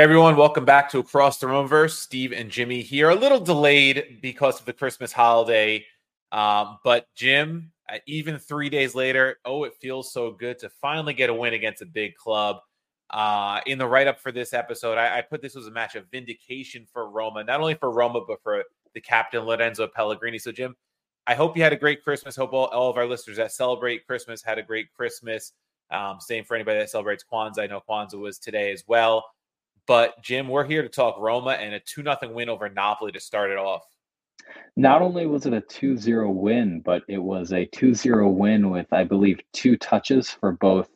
Hey everyone, welcome back to Across the Roomverse. Steve and Jimmy here. A little delayed because of the Christmas holiday. Um, but Jim, uh, even three days later, oh, it feels so good to finally get a win against a big club. Uh, in the write up for this episode, I, I put this was a match of vindication for Roma, not only for Roma, but for the captain Lorenzo Pellegrini. So, Jim, I hope you had a great Christmas. Hope all, all of our listeners that celebrate Christmas had a great Christmas. Um, same for anybody that celebrates Kwanzaa. I know Kwanzaa was today as well. But Jim, we're here to talk Roma and a 2 0 win over Napoli to start it off. Not only was it a 2 0 win, but it was a 2 0 win with, I believe, two touches for both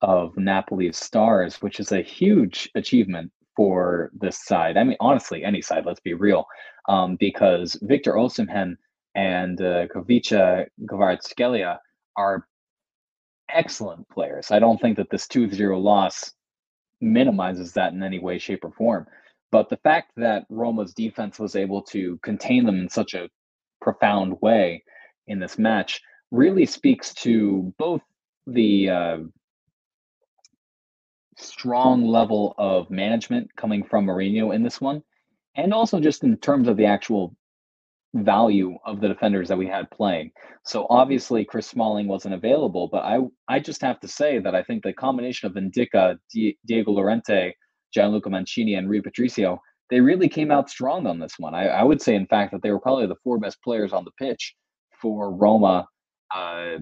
of Napoli's stars, which is a huge achievement for this side. I mean, honestly, any side, let's be real, um, because Victor Osimhen and uh, Khvicha Kvaratskhelia are excellent players. I don't think that this 2 0 loss minimizes that in any way, shape, or form. But the fact that Roma's defense was able to contain them in such a profound way in this match really speaks to both the uh, strong level of management coming from Mourinho in this one, and also just in terms of the actual value of the defenders that we had playing. So obviously Chris Smalling wasn't available, but I I just have to say that I think the combination of Ndicka, Di- Diego Llorente, Gianluca Mancini, and Rui Patricio, they really came out strong on this one. I, I, would say, in fact, that they were probably the four best players on the pitch for Roma uh,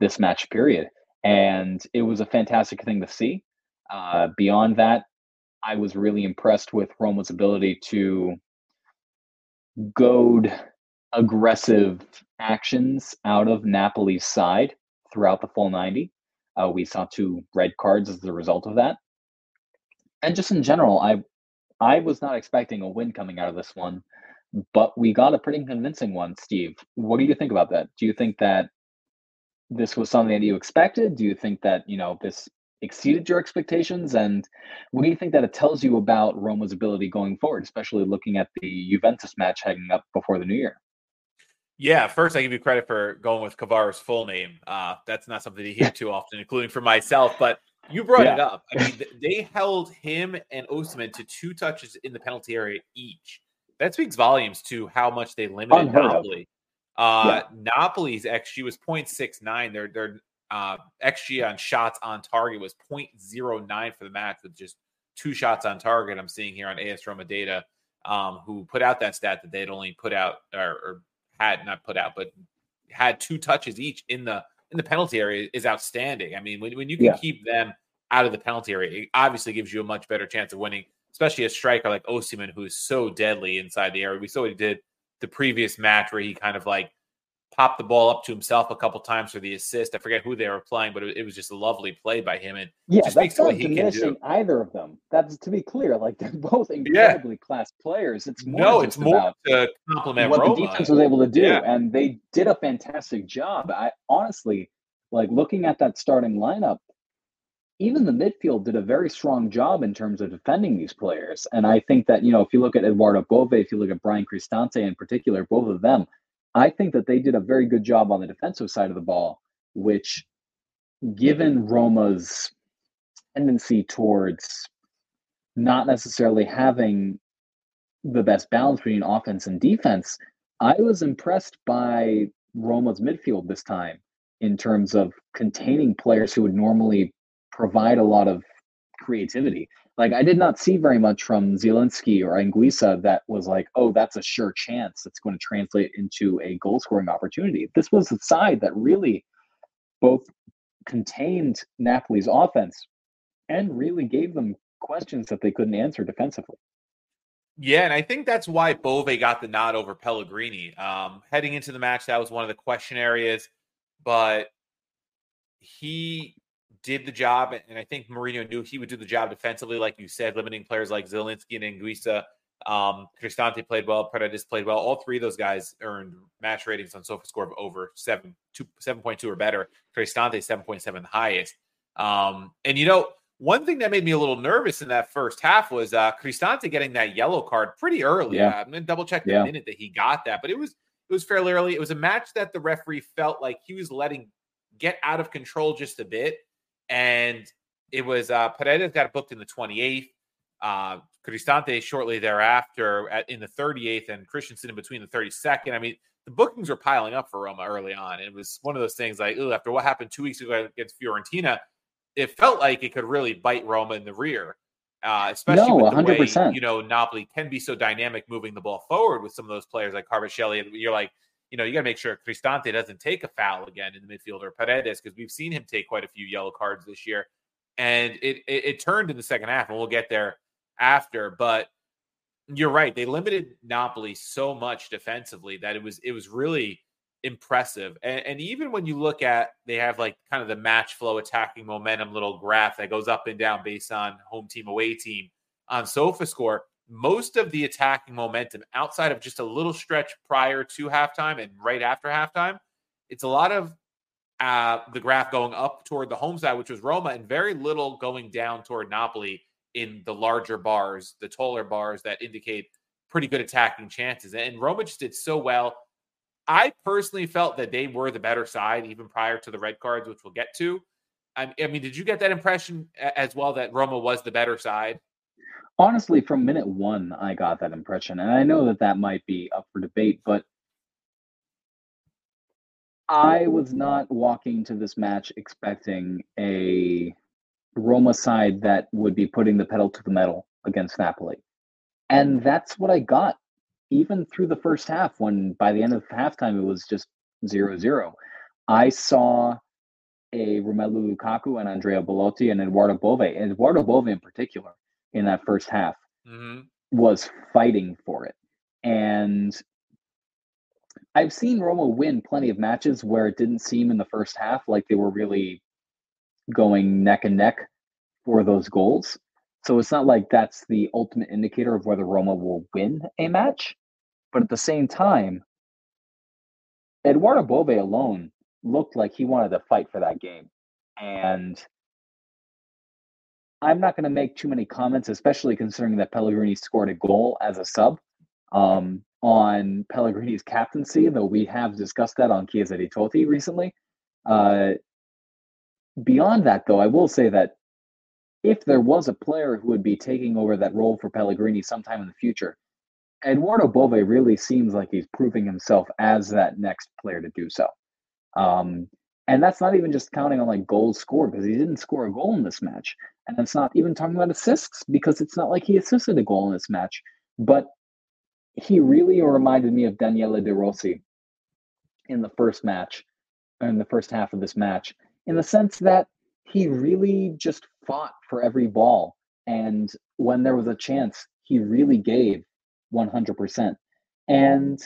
this match period, and it was a fantastic thing to see. Uh, beyond that, I was really impressed with Roma's ability to goad aggressive actions out of Napoli's side throughout the full 90. Uh, we saw two red cards as a result of that. And just in general, I I was not expecting a win coming out of this one, but we got a pretty convincing one, Steve. What do you think about that? Do you think that this was something that you expected? Do you think that, you know, this exceeded your expectations? And what do you think that it tells you about Roma's ability going forward, especially looking at the Juventus match hanging up before the new year? Yeah, first I give you credit for going with Kvara's full name. Uh, that's not something you hear too often, including for myself. But you brought yeah. it up. I mean, they held him and Osimhen to two touches in the penalty area each. That speaks volumes to how much they limited Napoli. Uh, yeah. Napoli's XG was 0.69. Their their uh, XG on shots on target was 0.09 for the match with just two shots on target. I'm seeing here on AS Roma data, um, who put out that stat that they'd only put out or, or had not put out, but had two touches each in the in the penalty area is outstanding. I mean, when, when you can yeah. keep them out of the penalty area, it obviously gives you a much better chance of winning, especially a striker like Osimhen, who is so deadly inside the area. We saw what he did the previous match where he kind of like popped the ball up to himself a couple times for the assist. I forget who they were playing, but it, it was just a lovely play by him. And yeah, just that's not diminishing either of them. That's to be clear, like they're both incredibly yeah. class players. It's more no, it's more to compliment what Roma. the defense was able to do, yeah. and they did a fantastic job. I honestly like looking at that starting lineup. Even the midfield did a very strong job in terms of defending these players. And I think that, you know, if you look at Eduardo Bove, if you look at Bryan Cristante in particular, both of them, I think that they did a very good job on the defensive side of the ball, which, given Roma's tendency towards not necessarily having the best balance between offense and defense, I was impressed by Roma's midfield this time in terms of containing players who would normally provide a lot of creativity. Like I did not see very much from Zielinski or Anguissa that was like, oh, that's a sure chance that's going to translate into a goal scoring opportunity. This was a side that really both contained Napoli's offense and really gave them questions that they couldn't answer defensively. Yeah, and I think that's why Bove got the nod over Pellegrini. Um, heading into the match, that was one of the question areas, but he did the job, and I think Mourinho knew he would do the job defensively, like you said, limiting players like Zielinski and Anguissa. Um, Cristante played well, Paredes played well. All three of those guys earned match ratings on SofaScore of over seven, two, 7.2 or better. Cristante 7.7 the highest. Um, and you know, one thing that made me a little nervous in that first half was uh Cristante getting that yellow card pretty early. Yeah. I'm gonna double check the yeah. minute that he got that, but it was it was fairly early. It was a match that the referee felt like he was letting get out of control just a bit and it was uh, Paredes got booked in the 28th. Uh, Cristante shortly thereafter at, in the 38th, and Kristensen in between the 32nd. I mean, the bookings were piling up for Roma early on. It was one of those things like, after what happened two weeks ago against Fiorentina, it felt like it could really bite Roma in the rear. Uh, especially no, with the 100%. way you know Napoli can be so dynamic moving the ball forward with some of those players like Kvaratskhelia. You're like, you know, you got to make sure Cristante doesn't take a foul again in the midfield or Paredes because we've seen him take quite a few yellow cards this year. And it, it, it turned in the second half, and we'll get there after. But you're right; they limited Napoli so much defensively that it was it was really impressive. And, and even when you look at, they have like kind of the match flow attacking momentum little graph that goes up and down based on home team away team on SofaScore most of the attacking momentum outside of just a little stretch prior to halftime and right after halftime, it's a lot of uh, the graph going up toward the home side, which was Roma, and very little going down toward Napoli in the larger bars, the taller bars that indicate pretty good attacking chances. And Roma just did so well. I personally felt that they were the better side even prior to the red cards, which we'll get to. I mean, did you get that impression as well that Roma was the better side? Honestly, from minute one, I got that impression. And I know that that might be up for debate, but I was not walking to this match expecting a Roma side that would be putting the pedal to the metal against Napoli. And that's what I got, even through the first half, when by the end of halftime it was just zero zero. I saw a Romelu Lukaku and Andrea Belotti and Eduardo Bove, and Eduardo Bove in particular, in that first half mm-hmm. was fighting for it. And I've seen Roma win plenty of matches where it didn't seem in the first half like they were really going neck and neck for those goals. So it's not like that's the ultimate indicator of whether Roma will win a match. But at the same time, Eduardo Bove alone looked like he wanted to fight for that game. And I'm not going to make too many comments, especially considering that Pellegrini scored a goal as a sub um, on Pellegrini's captaincy, though we have discussed that on Chiesa di Totti recently. Uh, beyond that, though, I will say that if there was a player who would be taking over that role for Pellegrini sometime in the future, Eduardo Bove really seems like he's proving himself as that next player to do so. Um, And that's not even just counting on like goals scored because he didn't score a goal in this match. And it's not even talking about assists because it's not like he assisted a goal in this match. But he really reminded me of Daniele De Rossi in the first match, in the first half of this match, in the sense that he really just fought for every ball. And when there was a chance, he really gave 100%. And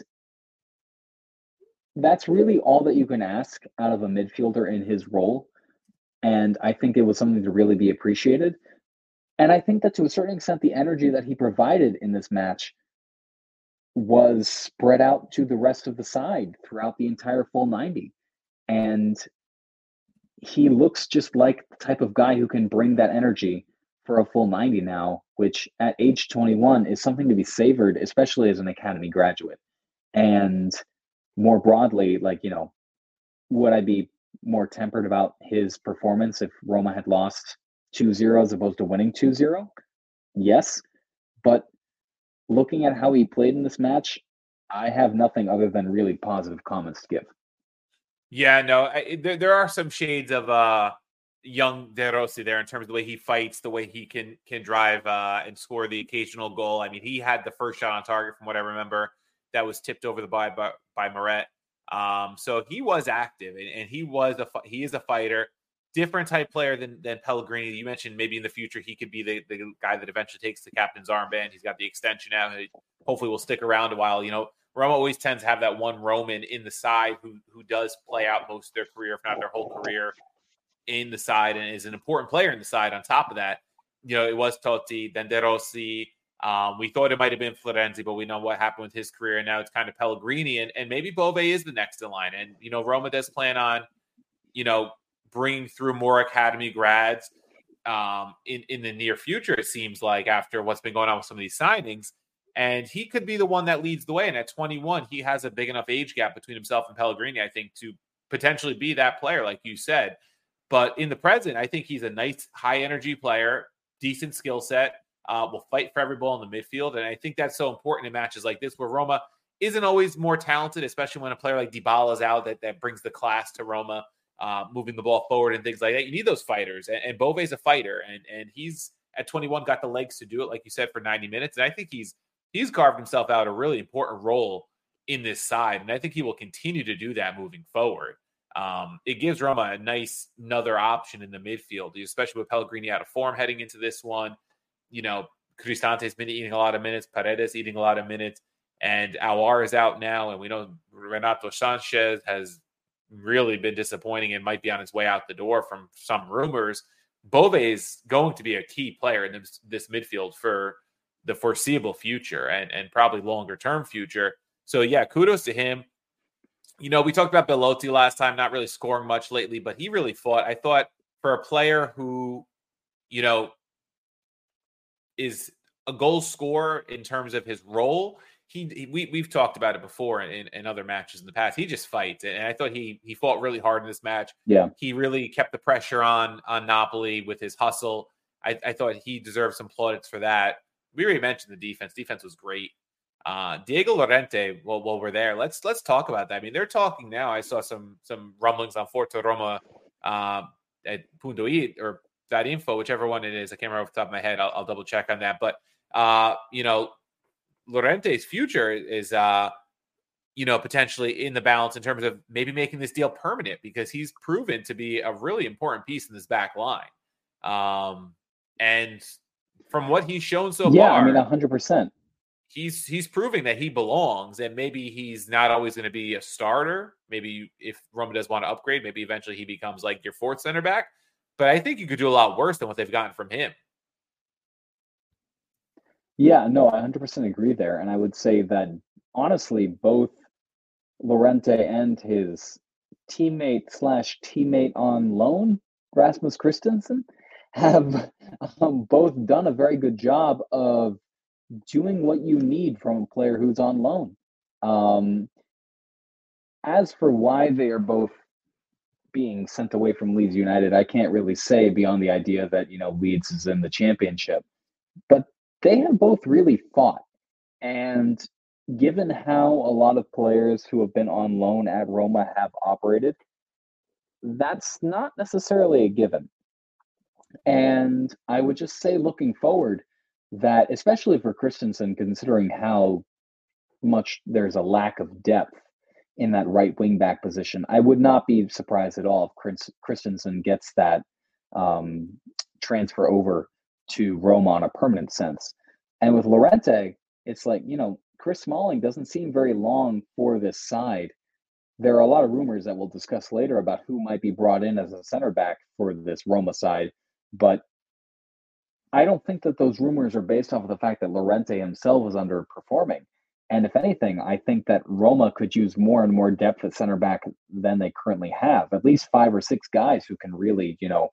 that's really all that you can ask out of a midfielder in his role. And I think it was something to really be appreciated. And I think that to a certain extent, the energy that he provided in this match was spread out to the rest of the side throughout the entire full 90. And he looks just like the type of guy who can bring that energy for a full 90 now, which at age 21 is something to be savored, especially as an academy graduate. And more broadly, like, you know, would I be more tempered about his performance if Roma had lost 2 0 as opposed to winning 2 0? Yes. But looking at how he played in this match, I have nothing other than really positive comments to give. Yeah, no, I, there, there are some shades of uh, young De Rossi there in terms of the way he fights, the way he can can drive uh, and score the occasional goal. I mean, he had the first shot on target, from what I remember, that was tipped over the by by, by Meret. Um, so he was active and, and, he was a he is a fighter, different type player than than Pellegrini. You mentioned maybe in the future he could be the, the guy that eventually takes the captain's armband. He's got the extension now. He hopefully will stick around a while. You know, Roma always tends to have that one Roman in the side who who does play out most of their career, if not their whole career, in the side and is an important player in the side. On top of that, you know, it was Totti, then De Rossi, um, we thought it might have been Florenzi, but we know what happened with his career, and now it's kind of Pellegrini, and, and maybe Bove is the next in line. And you know, Roma does plan on, you know, bringing through more academy grads um, in in the near future. It seems like after what's been going on with some of these signings, and he could be the one that leads the way. And at 21, he has a big enough age gap between himself and Pellegrini, I think, to potentially be that player, like you said. But in the present, I think he's a nice, high energy player, decent skill set uh, will fight for every ball in the midfield. And I think that's so important in matches like this where Roma isn't always more talented, especially when a player like Dybala is out that, that brings the class to Roma, uh, moving the ball forward and things like that. You need those fighters. And, and Bove's a fighter, and, and he's at 21 got the legs to do it, like you said, for 90 minutes. And I think he's he's carved himself out a really important role in this side. And I think he will continue to do that moving forward. Um, it gives Roma a nice another option in the midfield, especially with Pellegrini out of form heading into this one you know, Cristante's been eating a lot of minutes, Paredes eating a lot of minutes, and Aouar is out now. And we know Renato Sanches has really been disappointing and might be on his way out the door from some rumors. Bove is going to be a key player in this, this midfield for the foreseeable future and, and probably longer term future. So, yeah, kudos to him. You know, we talked about Belotti last time, not really scoring much lately, but he really fought. I thought for a player who, you know, is a goal scorer in terms of his role. He, he, we we've talked about it before in, in other matches in the past. He just fights, and I thought he he fought really hard in this match. Yeah, he really kept the pressure on on Napoli with his hustle. I, I thought he deserved some plaudits for that. We already mentioned the defense. Defense was great. Uh, Diego Llorente. well, while we're there, let's let's talk about that. I mean, they're talking now. I saw some some rumblings on Forte Roma uh, at Punto It or info, whichever one it is. I can't remember off the top of my head. I'll, I'll double check on that. But uh, you know, Llorente's future is uh, you know, potentially in the balance in terms of maybe making this deal permanent because he's proven to be a really important piece in this back line. Um, and from what he's shown so yeah, far, yeah, I mean, hundred percent. He's he's proving that he belongs, and maybe he's not always going to be a starter. Maybe if Roma does want to upgrade, maybe eventually he becomes like your fourth center back but I think you could do a lot worse than what they've gotten from him. Yeah, no, I 100% agree there. And I would say that honestly, both Llorente and his teammate slash teammate on loan, Rasmus Kristensen, have um, both done a very good job of doing what you need from a player who's on loan. Um, as for why they are both being sent away from Leeds United, I can't really say beyond the idea that, you know, Leeds is in the championship. But they have both really fought. And given how a lot of players who have been on loan at Roma have operated, that's not necessarily a given. And I would just say, looking forward, that especially for Kristensen, considering how much there's a lack of depth in that right wing back position, I would not be surprised at all if Chris, Kristensen gets that um, transfer over to Roma on a permanent sense. And with Llorente, it's like, you know, Chris Smalling doesn't seem very long for this side. There are a lot of rumors that we'll discuss later about who might be brought in as a center back for this Roma side. But I don't think that those rumors are based off of the fact that Llorente himself is underperforming. And if anything, I think that Roma could use more and more depth at center back than they currently have. At least five or six guys who can really, you know,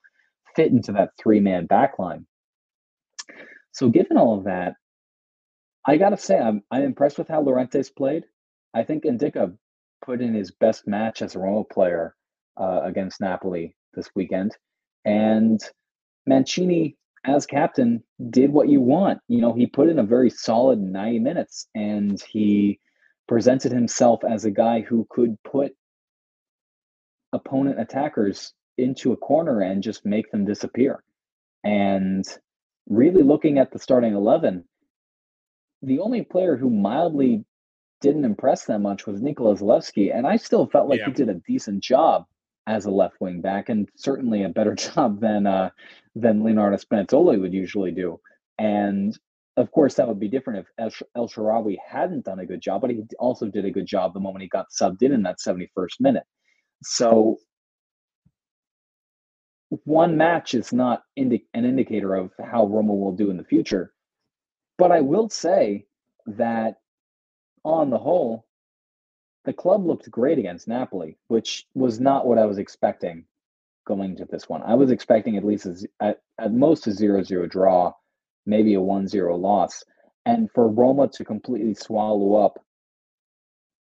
fit into that three man back line. So, given all of that, I gotta say I'm I'm impressed with how Llorente's played. I think Ndicka put in his best match as a Roma player uh, against Napoli this weekend, and Mancini as captain did what you want. You know, he put in a very solid 90 minutes and he presented himself as a guy who could put opponent attackers into a corner and just make them disappear. And really looking at the starting 11, the only player who mildly didn't impress that much was Nikola Zalewski. And I still felt like yeah. he did a decent job as a left wing back and certainly a better job than uh, than Leonardo Spinazzola would usually do. And of course, that would be different if El Shaarawy hadn't done a good job, but he also did a good job the moment he got subbed in in that 71st minute. So one match is not indi- an indicator of how Roma will do in the future. But I will say that on the whole, the club looked great against Napoli, which was not what I was expecting going to this one. I was expecting at least a, at, at most a 0 0 draw, maybe a 1 0 loss. And for Roma to completely swallow up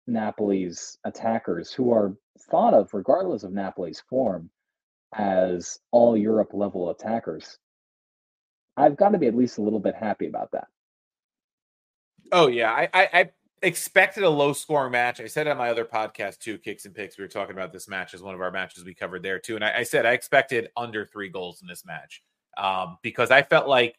Napoli's attackers, who are thought of, regardless of Napoli's form, as all Europe level attackers, I've got to be at least a little bit happy about that. Oh yeah, I, I, I expected a low scoring match. I said on my other podcast too, Kicks and Picks. We were talking about this match as one of our matches we covered there too, and I, I said I expected under three goals in this match um, because I felt like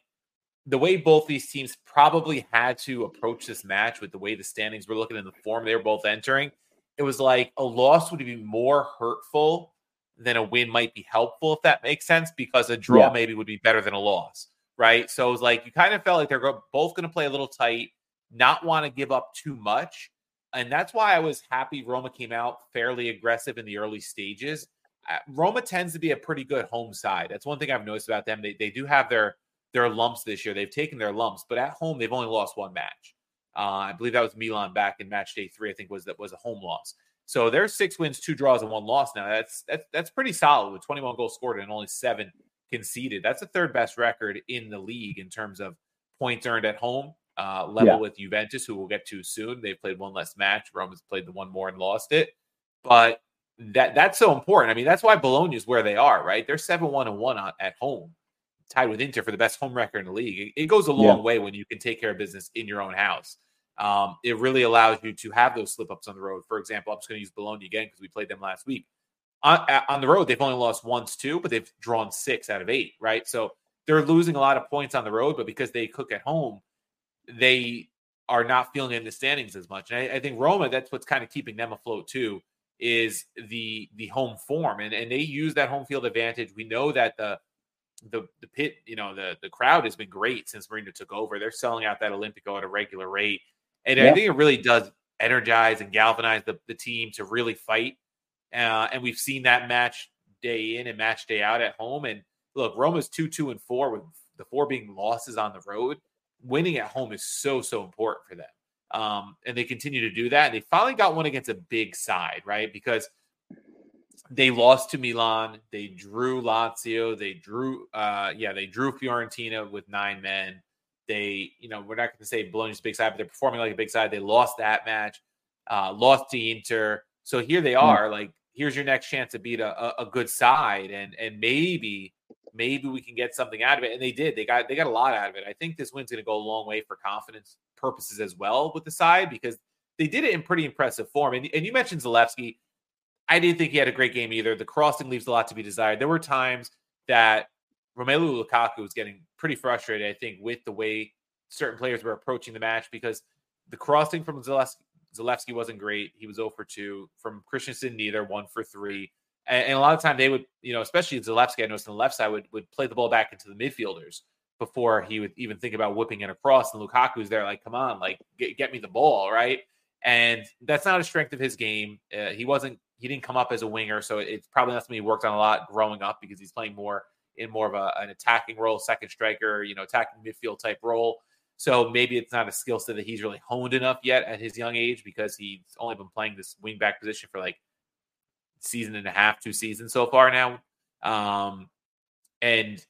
the way both these teams probably had to approach this match with the way the standings were looking in the form they were both entering, it was like a loss would be more hurtful than a win might be helpful, if that makes sense, because a draw yeah. maybe would be better than a loss, right? So it was like you kind of felt like they're both going to play a little tight not want to give up too much. And that's why I was happy Roma came out fairly aggressive in the early stages. Uh, Roma tends to be a pretty good home side. That's one thing I've noticed about them. They, they do have their their lumps this year. They've taken their lumps, but at home they've only lost one match. Uh, I believe that was Milan back in match day three. I think was that was a home loss. So they're six wins, two draws, and one loss now. That's that's that's pretty solid with 21 goals scored and only seven conceded. That's the third best record in the league in terms of points earned at home uh, level yeah. with Juventus, who we'll get to soon. They've played one less match. Roma's played the one more and lost it. But that that's so important. I mean, that's why Bologna is where they are, right? They're seven one and one at home, tied with Inter for the best home record in the league. It, it goes a long yeah. way when you can take care of business in your own house. Um, it really allows you to have those slip ups on the road. For example, I'm just going to use Bologna again because we played them last week. On, on the road, they've only lost once, two, but they've drawn six out of eight, right? So they're losing a lot of points on the road, but because they cook at home, they are not feeling in the standings as much. And I, I, think Roma, that's what's kind of keeping them afloat too, is the the home form. And and they use that home field advantage. We know that the the the pit, you know, the the crowd has been great since Mourinho took over. They're selling out that Olimpico at a regular rate. And yeah. I think it really does energize and galvanize the, the team to really fight. Uh, and we've seen that match day in and match day out at home. And look, Roma's two, two, and four with the four being losses on the road winning at home is so so important for them. Um, and they continue to do that. And they finally got one against a big side, right? Because they lost to Milan, they drew Lazio, they drew, uh, yeah, they drew Fiorentina with nine men. They, you know, we're not going to say Bologna's big side, but they're performing like a big side. They lost that match, uh, lost to Inter. So here they hmm. are. Mm-hmm. Like, here's your next chance to beat a, a, a good side, and and maybe maybe we can get something out of it. And they did. They got they got a lot out of it. I think this win's going to go a long way for confidence purposes as well with the side because they did it in pretty impressive form. And, and you mentioned Zalewski. I didn't think he had a great game either. The crossing leaves a lot to be desired. There were times that Romelu Lukaku was getting pretty frustrated, I think, with the way certain players were approaching the match because the crossing from Zalewski, Zalewski wasn't great. He was 0 for 2. From Kristensen, neither, 1 for 3. And, and a lot of time they would, you know, especially Zalewski, I noticed on the left side, would, would play the ball back into the midfielders before he would even think about whipping it across. And Lukaku's there, like, come on, like, get, get me the ball, right? And that's not a strength of his game. Uh, he wasn't, he didn't come up as a winger. So it's probably not something he worked on a lot growing up because he's playing more in more of a, an attacking role, second striker, you know, attacking midfield type role. So maybe it's not a skill set that he's really honed enough yet at his young age because he's only been playing this wing back position for like season and a half, two seasons so far now. Um, and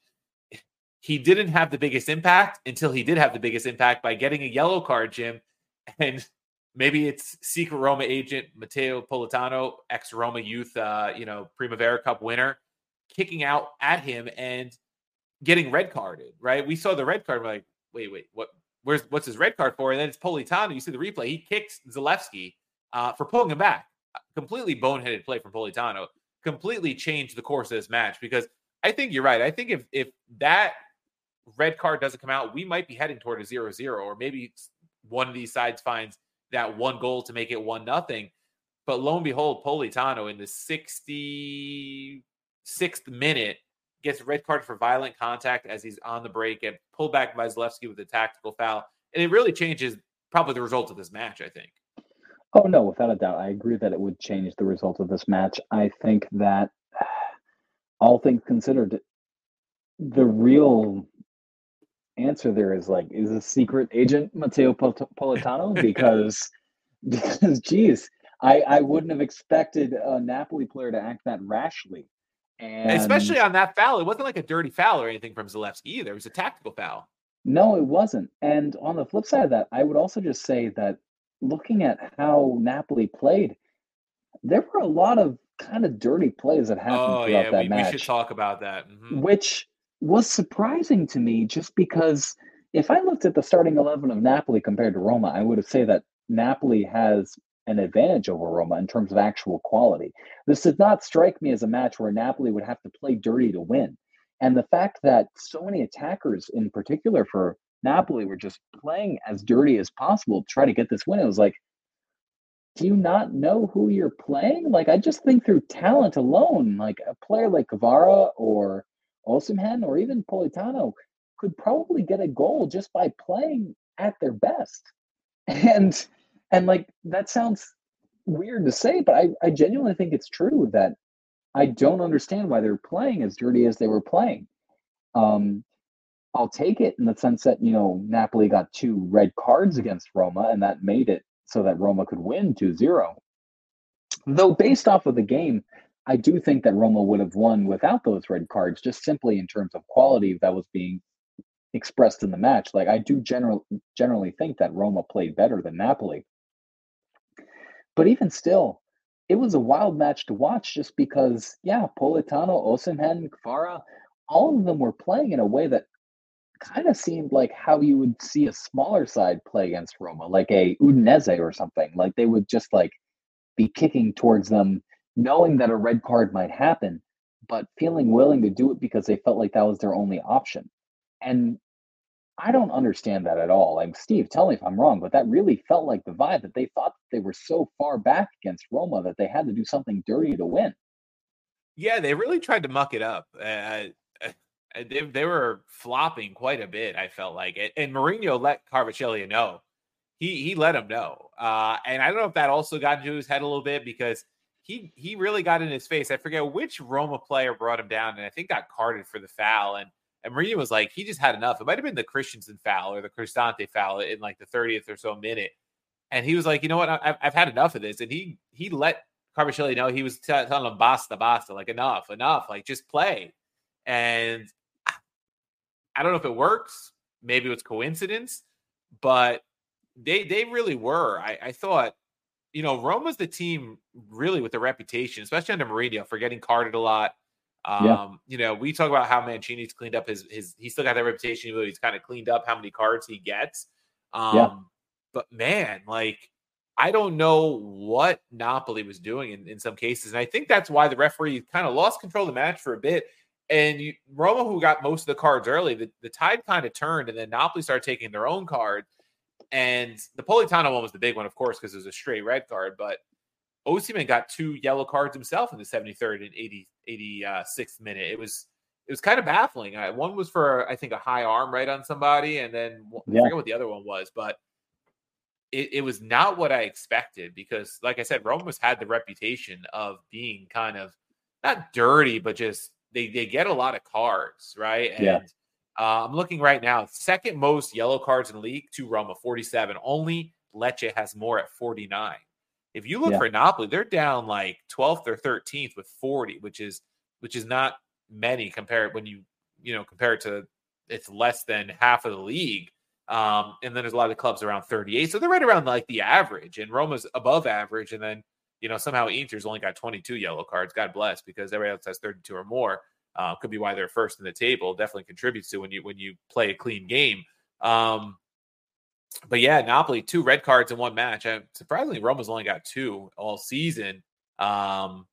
he didn't have the biggest impact until he did have the biggest impact by getting a yellow card, Jim. And maybe it's secret Roma agent Matteo Politano, ex Roma youth, uh, you know, Primavera Cup winner, kicking out at him and getting red carded. Right? We saw the red card. We're like, wait, wait, what? Where's what's his red card for? And then it's Politano. You see the replay. He kicks Zalewski uh, for pulling him back. Completely boneheaded play from Politano. Completely changed the course of this match because I think you're right. I think if if that red card doesn't come out, we might be heading toward a zero zero, or maybe one of these sides finds that one goal to make it one nothing. But lo and behold, Politano in the 66th minute gets a red card for violent contact as he's on the break and pulled back by Zalewski with a tactical foul. And it really changes probably the result of this match, I think. Oh, no, without a doubt. I agree that it would change the result of this match. I think that all things considered, the real answer there is like, is a secret agent Matteo Politano? Because, because, geez, I, I wouldn't have expected a Napoli player to act that rashly. And especially on that foul, it wasn't like a dirty foul or anything from Zalewski either. It was a tactical foul. No, it wasn't. And on the flip side of that, I would also just say that looking at how Napoli played, there were a lot of kind of dirty plays that happened oh, throughout yeah, that we, match. We should talk about that. Mm-hmm. Which was surprising to me just because if I looked at the starting 11 of Napoli compared to Roma, I would have say that Napoli has an advantage over Roma in terms of actual quality. This did not strike me as a match where Napoli would have to play dirty to win. And the fact that so many attackers, in particular for Napoli, were just playing as dirty as possible to try to get this win, it was like, do you not know who you're playing? Like, I just think through talent alone, like a player like Kvara or Osimhen or even Politano could probably get a goal just by playing at their best. And and like that sounds weird to say, but I, I genuinely think it's true that I don't understand why they're playing as dirty as they were playing. Um, I'll take it in the sense that, you know, Napoli got two red cards against Roma, and that made it so that Roma could win 2 0. Though, based off of the game, I do think that Roma would have won without those red cards, just simply in terms of quality that was being expressed in the match. Like, I do general, generally think that Roma played better than Napoli. But even still, it was a wild match to watch just because, yeah, Politano, Osimhen, Kvara, all of them were playing in a way that kind of seemed like how you would see a smaller side play against Roma, like a Udinese or something. Like they would just like be kicking towards them, knowing that a red card might happen, but feeling willing to do it because they felt like that was their only option. And I don't understand that at all. I'm Steve, tell me if I'm wrong, but that really felt like the vibe that they thought they were so far back against Roma that they had to do something dirty to win. Yeah, they really tried to muck it up. Uh they, they were flopping quite a bit. I felt like it, and Mourinho let Kvaratskhelia know. He he let him know, uh, and I don't know if that also got into his head a little bit because he he really got in his face. I forget which Roma player brought him down, and I think got carded for the foul. And and Mourinho was like, he just had enough. It might have been the Kristensen foul or the Cristante foul in like the 30th or so minute. And he was like, you know what? I've, I've had enough of this. And he he let Kvaratskhelia know he was t- telling him, basta, basta, like enough, enough, like just play. And I don't know if it works. Maybe it was coincidence, but they they really were. I, I thought, you know, Roma's the team really with the reputation, especially under Mourinho, for getting carded a lot um, yeah. you know, we talk about how Mancini's cleaned up his his he still got that reputation, but he's kind of cleaned up how many cards he gets. Um, yeah. but man, like I don't know what Napoli was doing in, in some cases. And I think that's why the referee kind of lost control of the match for a bit. And you, Roma, who got most of the cards early, the, the tide kind of turned, and then Napoli started taking their own card. And the Politano one was the big one, of course, because it was a straight red card. But Osimhen got two yellow cards himself in the 73rd and 80, 86th minute. It was it was kind of baffling. one was for I think a high arm right on somebody, and then yeah. I forget what the other one was, but it, it, was not what I expected because, like I said, Roma's had the reputation of being kind of not dirty, but just they they get a lot of cards, right? And yeah. uh, I'm looking right now, second most yellow cards in the league to Roma, 47. Only Lecce has more at 49. If you look yeah. for Napoli, they're down like 12th or 13th with 40, which is which is not many compared when you you know compare it to it's less than half of the league. Um, and then there's a lot of clubs around 38. So they're right around like the average, and Roma's above average. And then, you know, somehow Inter's only got 22 yellow cards. God bless, because everybody else has 32 or more. Uh, could be why they're first in the table. Definitely contributes to when you when you play a clean game. Um, but yeah, Napoli two red cards in one match. I, surprisingly, Roma's only got two all season. Um,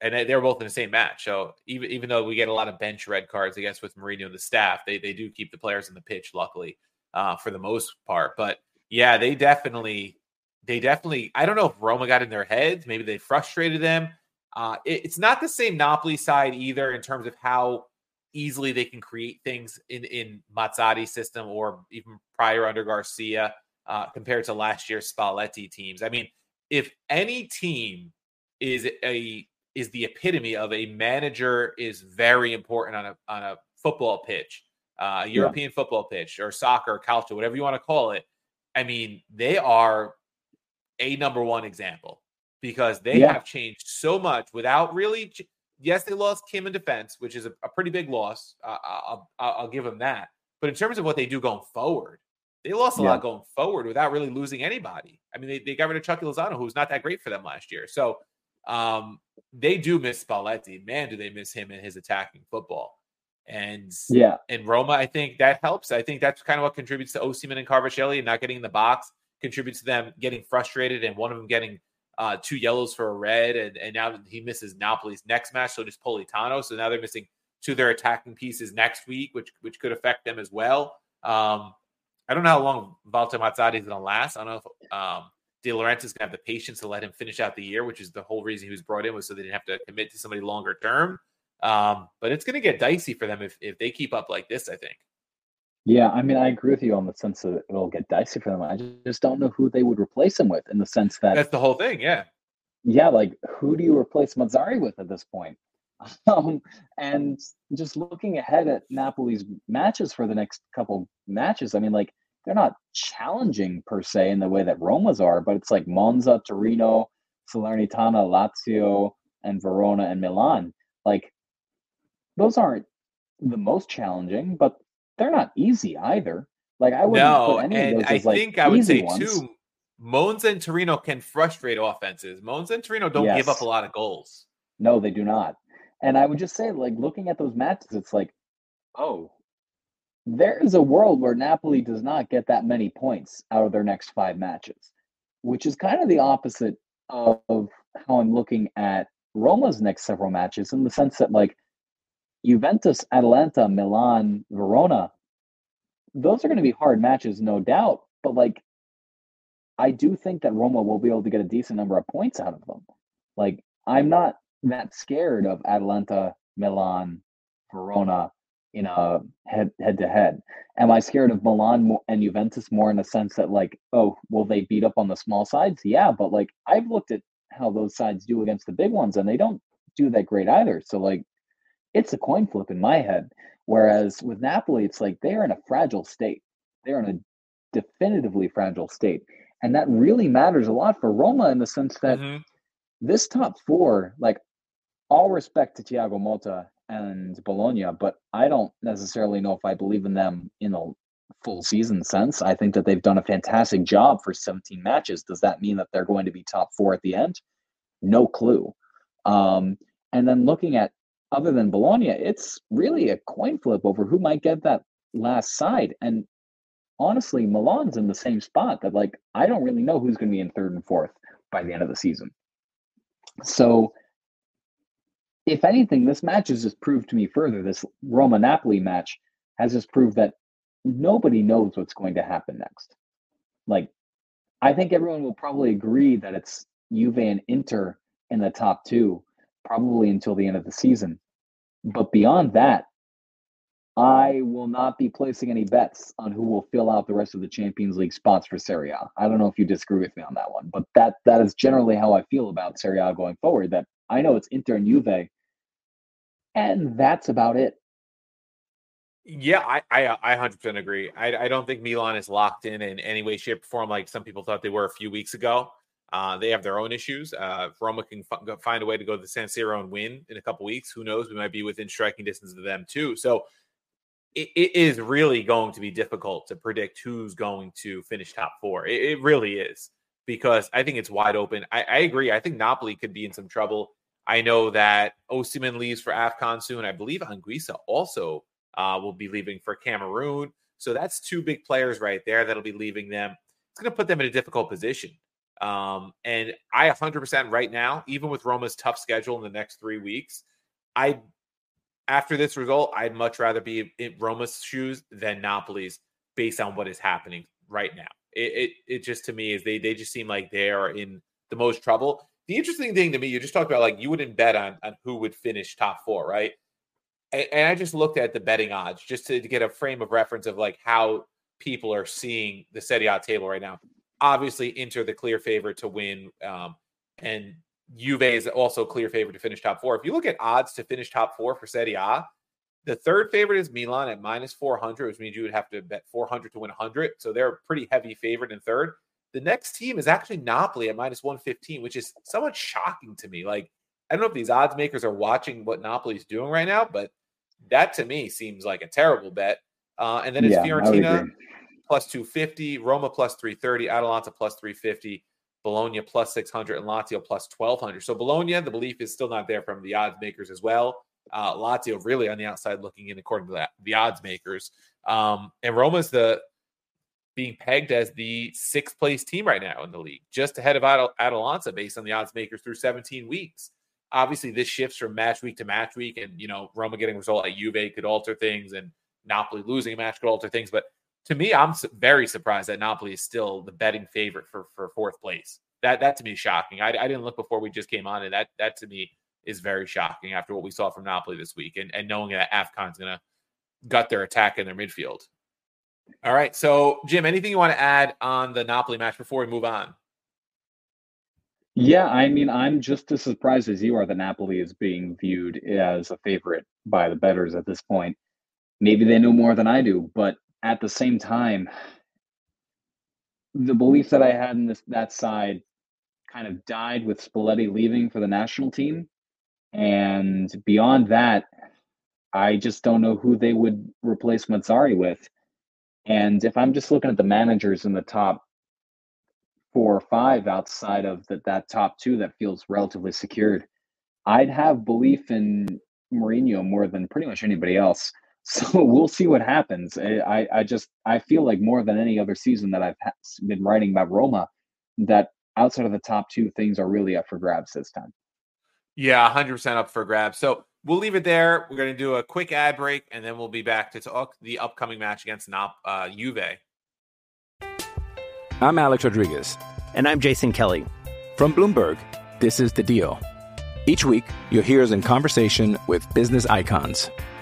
and they were both in the same match. So even even though we get a lot of bench red cards, I guess with Mourinho and the staff, they they do keep the players in the pitch. Luckily, uh, for the most part. But yeah, they definitely, they definitely. I don't know if Roma got in their heads. Maybe they frustrated them. Uh, it, it's not the same Napoli side either in terms of how easily they can create things in in Mazzarri's system or even prior under Garcia uh, compared to last year's Spalletti teams. I mean, if any team is a is the epitome of a manager is very important on a on a football pitch uh, European yeah. football pitch or soccer, culture, whatever you want to call it. I mean, they are a number one example because they yeah. have changed so much without really. Ch- yes, they lost Kim in defense, which is a, a pretty big loss. Uh, I'll, I'll, give them that. But in terms of what they do going forward, they lost a yeah. lot going forward without really losing anybody. I mean, they, they got rid of Chucky Lozano, who was not that great for them last year. So um, they do miss Spalletti. Man, do they miss him and his attacking football. And yeah, in Roma, I think that helps. I think that's kind of what contributes to Osimhen and Kvaratskhelia not getting in the box, contributes to them getting frustrated and one of them getting uh, two yellows for a red. And, and now he misses Napoli's next match. So does Politano. So now they're missing two of their attacking pieces next week, which which could affect them as well. Um, I don't know how long Walter Mazzarri is going to last. I don't know if um, De Laurentiis is going to have the patience to let him finish out the year, which is the whole reason he was brought in was so they didn't have to commit to somebody longer term. Um, but it's going to get dicey for them if, if they keep up like this, I think. Yeah, I mean, I agree with you on the sense that it'll get dicey for them. I just don't know who they would replace him with in the sense that that's the whole thing. Yeah. Yeah. Like, who do you replace Mazzarri with at this point? Um, and just looking ahead at Napoli's matches for the next couple matches, I mean, like, they're not challenging per se in the way that Roma's are, but it's like Monza, Torino, Salernitana, Lazio, and Verona and Milan. Like, those aren't the most challenging, but they're not easy either. Like I wouldn't no, put any and of those I as, like, think I would say ones. too. Monza and Torino can frustrate offenses. Monza and Torino don't yes. give up a lot of goals. No, they do not. And I would just say, like looking at those matches, it's like, oh, there is a world where Napoli does not get that many points out of their next five matches, which is kind of the opposite of how I'm looking at Roma's next several matches in the sense that like Juventus, Atalanta, Milan, Verona, those are going to be hard matches, no doubt. But like, I do think that Roma will be able to get a decent number of points out of them. Like, I'm not that scared of Atalanta, Milan, Verona in a head head to head. Am I scared of Milan and Juventus more in the sense that like, oh, will they beat up on the small sides? Yeah, but like I've looked at how those sides do against the big ones, and they don't do that great either. So like, it's a coin flip in my head. Whereas with Napoli, it's like they're in a fragile state. They're in a definitively fragile state. And that really matters a lot for Roma in the sense that mm-hmm. this top four, like all respect to Thiago Motta and Bologna, but I don't necessarily know if I believe in them in a full season sense. I think that they've done a fantastic job for 17 matches. Does that mean that they're going to be top four at the end? No clue. Um, and then looking at other than Bologna, it's really a coin flip over who might get that last side. And honestly, Milan's in the same spot that like I don't really know who's going to be in third and fourth by the end of the season. So, if anything, this match has just proved to me further. This Roma Napoli match has just proved that nobody knows what's going to happen next. Like, I think everyone will probably agree that it's Juve and Inter in the top two, probably until the end of the season. But beyond that, I will not be placing any bets on who will fill out the rest of the Champions League spots for Serie A. I don't know if you disagree with me on that one, but that that is generally how I feel about Serie A going forward. That I know it's Inter and Juve, and that's about it. Yeah, I I, I 100% agree. I, I don't think Milan is locked in in any way, shape, or form like some people thought they were a few weeks ago. Uh, they have their own issues. Uh, if Roma can f- find a way to go to the San Siro and win in a couple weeks, who knows? We might be within striking distance of them too. So it, it is really going to be difficult to predict who's going to finish top four. It, it really is because I think it's wide open. I, I, agree. I think Napoli could be in some trouble. I know that Osimhen leaves for AFCON soon. I believe Anguissa also uh, will be leaving for Cameroon. So that's two big players right there that'll be leaving them. It's going to put them in a difficult position. Um, and I 100% right now, even with Roma's tough schedule in the next three weeks, I after this result, I'd much rather be in Roma's shoes than Napoli's based on what is happening right now. It, it, it just to me is they they just seem like they are in the most trouble. The interesting thing to me, you just talked about like you wouldn't bet on on who would finish top four, right? And, and I just looked at the betting odds just to, to, get a frame of reference of like how people are seeing the Serie A table right now. Obviously, Inter the clear favorite to win, um, and Juve is also clear favorite to finish top four. If you look at odds to finish top four for Serie A, the third favorite is Milan at minus 400, which means you would have to bet 400 to win 100. So they're a pretty heavy favorite in third. The next team is actually Napoli at minus 115, which is somewhat shocking to me. Like, I don't know if these odds makers are watching what Napoli's doing right now, but that to me seems like a terrible bet. Uh, and then it's yeah, Fiorentina plus 250, Roma plus 330, Atalanta plus 350, Bologna plus 600 and Lazio plus 1200. So Bologna, the belief is still not there from the odds makers as well. Uh, Lazio really on the outside looking in according to that, the odds makers. Um, and Roma's the being pegged as the sixth place team right now in the league, just ahead of Atal- Atalanta based on the odds makers through 17 weeks. Obviously, this shifts from match week to match week, and you know Roma getting a result at Juve could alter things, and Napoli losing a match could alter things. But to me, I'm very surprised that Napoli is still the betting favorite for for fourth place. That that to me is shocking. I, I didn't look before we just came on, and that that to me is very shocking after what we saw from Napoli this week, and and knowing that Afcon's to gut their attack in their midfield. All right, so Jim, anything you want to add on the Napoli match before we move on? Yeah, I mean, I'm just as surprised as you are that Napoli is being viewed as a favorite by the betters at this point. Maybe they know more than I do, but at the same time, the belief that I had in this that side kind of died with Spalletti leaving for the national team. And beyond that, I just don't know who they would replace Mazzarri with. And if I'm just looking at the managers in the top four or five outside of the, that top two that feels relatively secured, I'd have belief in Mourinho more than pretty much anybody else. So we'll see what happens. I, I just I feel like more than any other season that I've been writing about Roma, that outside of the top two, things are really up for grabs this time. Yeah, 100% up for grabs. So we'll leave it there. We're going to do a quick ad break, and then we'll be back to talk the upcoming match against Nop, uh, Juve. I'm Alex Rodriguez. And I'm Jason Kelly. From Bloomberg, this is The Deal. Each week, you'll hear us in conversation with business icons.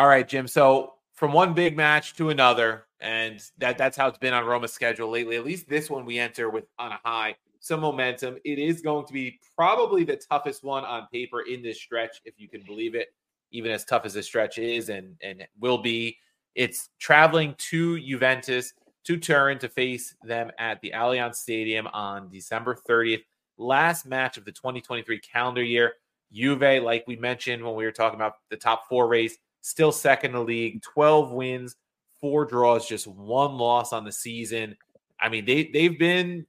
All right, Jim. So from one big match to another, and that that's how it's been on Roma's schedule lately. At least this one we enter with on a high, some momentum. It is going to be probably the toughest one on paper in this stretch, if you can believe it. Even as tough as the stretch is, and and will be, it's traveling to Juventus to Turin to face them at the Allianz Stadium on December 30th. Last match of the 2023 calendar year. Juve, like we mentioned when we were talking about the top four race, still second in the league, 12 wins, four draws, just one loss on the season. I mean, they they've been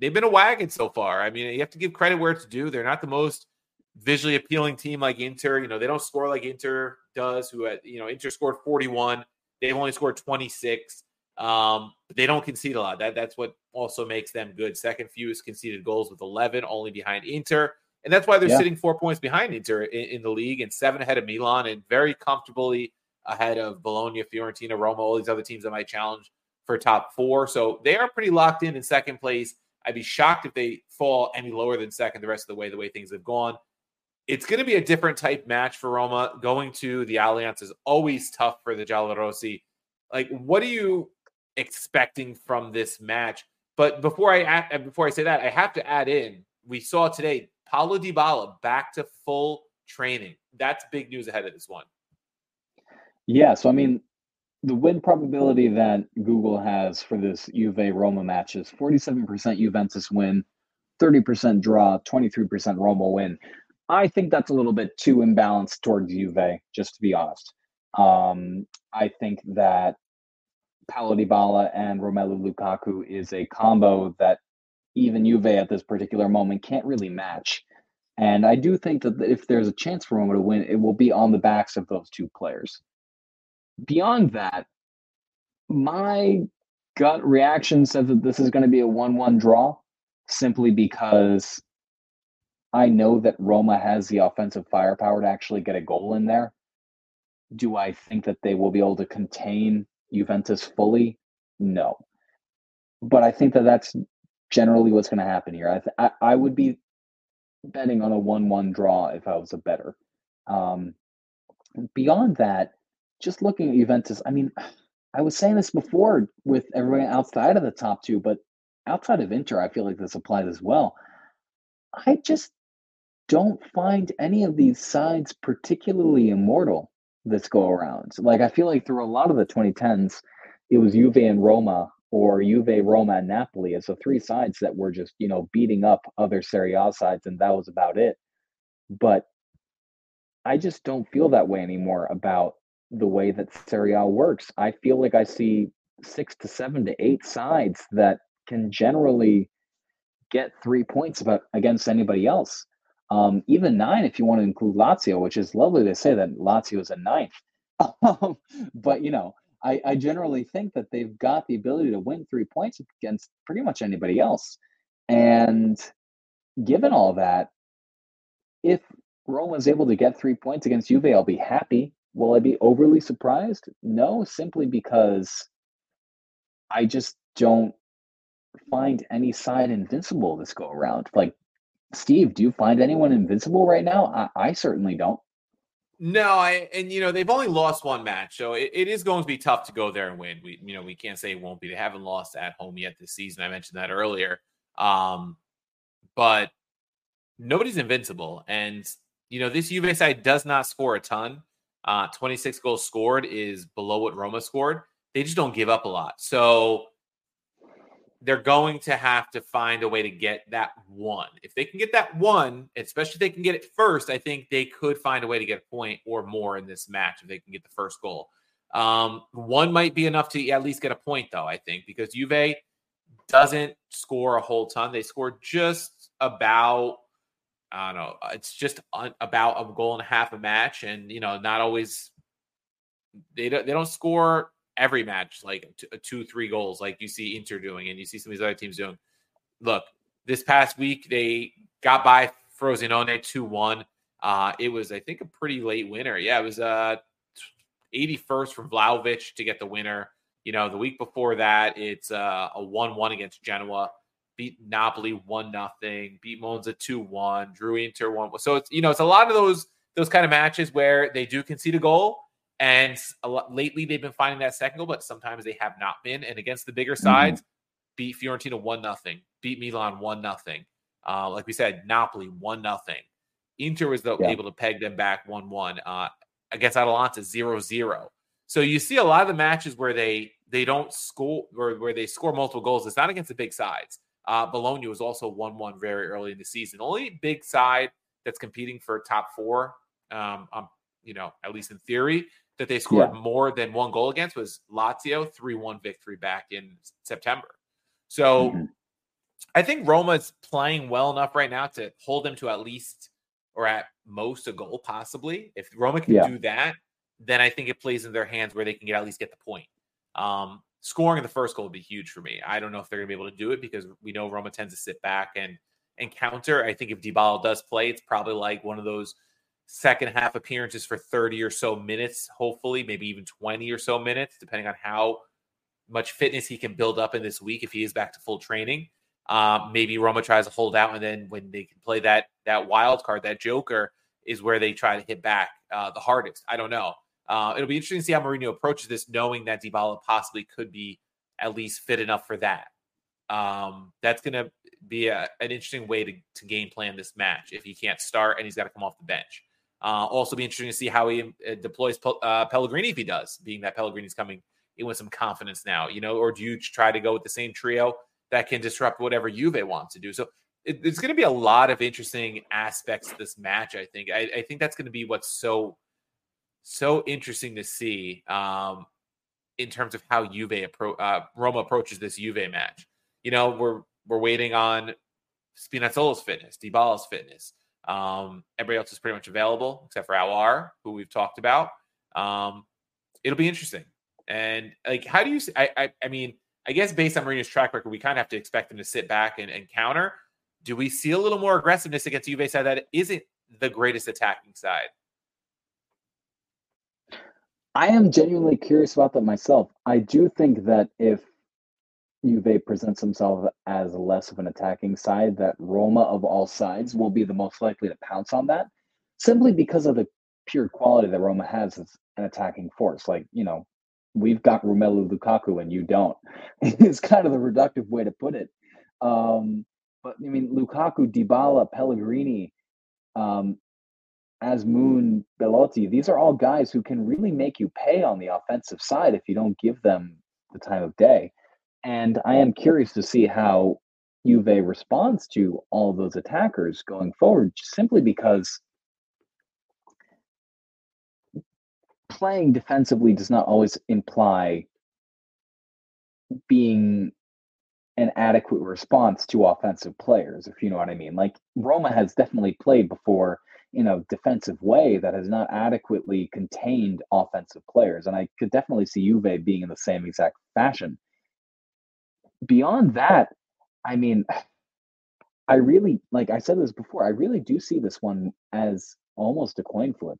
they've been a wagon so far. I mean, you have to give credit where it's due. They're not the most visually appealing team like Inter. You know, they don't score like Inter does, who had, you know, Inter scored 41. They've only scored 26. Um, but they don't concede a lot. That that's what also makes them good. Second fewest conceded goals with 11, only behind Inter. And that's why they're yeah. sitting four points behind Inter in, in, the league and seven ahead of Milan and very comfortably ahead of Bologna, Fiorentina, Roma, all these other teams that might challenge for top four. So they are pretty locked in in second place. I'd be shocked if they fall any lower than second the rest of the way, the way things have gone. It's going to be a different type match for Roma. Going to the Allianz is always tough for the Giallorossi. Like, what are you expecting from this match? But before I add, before I say that, I have to add in. We saw today Paulo Dybala back to full training. That's big news ahead of this one. Yeah, so I mean, the win probability that Google has for this Juve Roma match is 47% Juventus win, 30% draw, 23% Roma win. I think that's a little bit too imbalanced towards Juve, just to be honest. Um, I think that Paulo Dybala and Romelu Lukaku is a combo that even Juve at this particular moment can't really match. And I do think that if there's a chance for Roma to win, it will be on the backs of those two players. Beyond that, my gut reaction says that this is going to be a 1 1 draw simply because I know that Roma has the offensive firepower to actually get a goal in there. Do I think that they will be able to contain Juventus fully? No. But I think that that's generally what's going to happen here. I, th- I, I would be betting on a one-one draw if I was a better. Um, beyond that, just looking at Juventus, I mean, I was saying this before with everyone outside of the top two, but outside of Inter, I feel like this applies as well. I just don't find any of these sides particularly immortal this go around. Like I feel like through a lot of the 2010s, it was Juve and Roma or Juve, Roma, and Napoli as the three sides that were just, you know, beating up other Serie A sides, and that was about it. But I just don't feel that way anymore about the way that Serie A works. I feel like I see six to seven to eight sides that can generally get three points about against anybody else. Um, even nine if you want to include Lazio, which is lovely to say that Lazio is a ninth. Um, but you know, I, I generally think that they've got the ability to win three points against pretty much anybody else. And given all that, if Rome is able to get three points against Juve, I'll be happy. Will I be overly surprised? No, simply because I just don't find any side invincible this go around. Like, Steve, do you find anyone invincible right now? I, I certainly don't. No, I and you know they've only lost one match, so it, it is going to be tough to go there and win. We you know we can't say it won't be. They haven't lost at home yet this season. I mentioned that earlier. Um, but nobody's invincible, and you know this Juve side does not score a ton. Uh, 26 goals scored is below what Roma scored. They just don't give up a lot. So they're going to have to find a way to get that one. If they can get that one, especially if they can get it first, I think they could find a way to get a point or more in this match if they can get the first goal. Um, one might be enough to at least get a point, though, I think, because Juve doesn't score a whole ton. They scored just about I don't know. It's just un- about a goal and a half a match, and you know, not always. They don't. They don't score every match like t- two, three goals like you see Inter doing, and you see some of these other teams doing. Look, this past week they got by Frosinone two one. Uh, it was, I think, a pretty late winner. Yeah, it was uh 81st from Vlahovic to get the winner. You know, the week before that, it's uh, a 1 1 against Genoa, beat Napoli 1 nothing, beat Monza 2 1, drew Inter 1 So it's, you know, it's a lot of those those kind of matches where they do concede a goal. And a lot, lately they've been finding that second goal, but sometimes they have not been. And against the bigger mm-hmm. sides, mm-hmm. beat Fiorentina 1 nothing, beat Milan 1 nothing. Uh, like we said, Napoli 1 nothing. Inter was yeah. able to peg them back 1 1. Uh, against Atalanta 0 0. So you see a lot of the matches where they they don't score or where they score multiple goals. It's not against the big sides. Uh, Bologna was also 1 1 very early in the season. Only big side that's competing for top four, um, um, you know, at least in theory, that they scored yeah. more than one goal against was Lazio, 3 1 victory back in September. So mm-hmm. I think Roma's playing well enough right now to hold them to at least or at most a goal, possibly. If Roma can yeah. do that, then I think it plays in their hands where they can get at least get the point. Um, scoring the first goal would be huge for me. I don't know if they're going to be able to do it because we know Roma tends to sit back and and counter. I think if Dybala does play, it's probably like one of those second half appearances for 30 or so minutes, hopefully, maybe even 20 or so minutes, depending on how much fitness he can build up in this week if he is back to full training. Um, maybe Roma tries to hold out, and then when they can play that that wild card, that Joker, is where they try to hit back uh, the hardest. I don't know. Uh, it'll be interesting to see how Mourinho approaches this, knowing that Dybala possibly could be at least fit enough for that. Um, that's going to be a, an interesting way to, to game plan this match if he can't start and he's got to come off the bench. Uh, also, be interesting to see how he uh, deploys uh, Pellegrini if he does, being that Pellegrini's coming in with some confidence now, you know, or do you try to go with the same trio that can disrupt whatever Juve wants to do. So it, it's going to be a lot of interesting aspects this match. I think. I, I think that's going to be what's so so interesting to see um, in terms of how Juve appro- uh, Roma approaches this Juve match. You know, we're we're waiting on Spinazzola's fitness, Dybala's fitness. Um, everybody else is pretty much available except for Aouar, who we've talked about. Um, it'll be interesting. And like, how do you? I, I, I mean, I guess based on Mourinho's track record, we kind of have to expect him to sit back and, and counter. Do we see a little more aggressiveness against Juve side that isn't the greatest attacking side? I am genuinely curious about that myself. I do think that if Juve presents himself as less of an attacking side, that Roma of all sides will be the most likely to pounce on that, simply because of the pure quality that Roma has as an attacking force. Like, you know, we've got Romelu Lukaku and you don't. it's kind of the reductive way to put it. Um, but I mean, Lukaku, Dybala, Pellegrini, um, Azmoun, Belotti, these are all guys who can really make you pay on the offensive side if you don't give them the time of day. And I am curious to see how Juve responds to all those attackers going forward, simply because playing defensively does not always imply being an adequate response to offensive players, if you know what I mean. Like Roma has definitely played before in a defensive way that has not adequately contained offensive players. And I could definitely see Juve being in the same exact fashion. Beyond that, I mean, I really, like I said this before, I really do see this one as almost a coin flip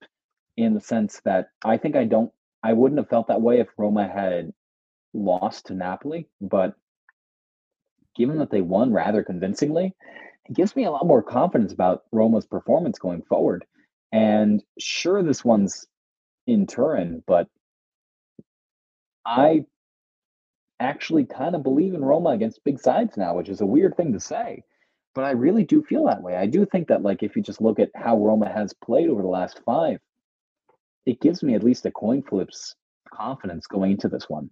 in the sense that I think I don't, I wouldn't have felt that way if Roma had lost to Napoli, but given that they won rather convincingly, it gives me a lot more confidence about Roma's performance going forward. And sure, this one's in Turin, but I actually kind of believe in Roma against big sides now, which is a weird thing to say. But I really do feel that way. I do think that, like, if you just look at how Roma has played over the last five, it gives me at least a coin flips confidence going into this one.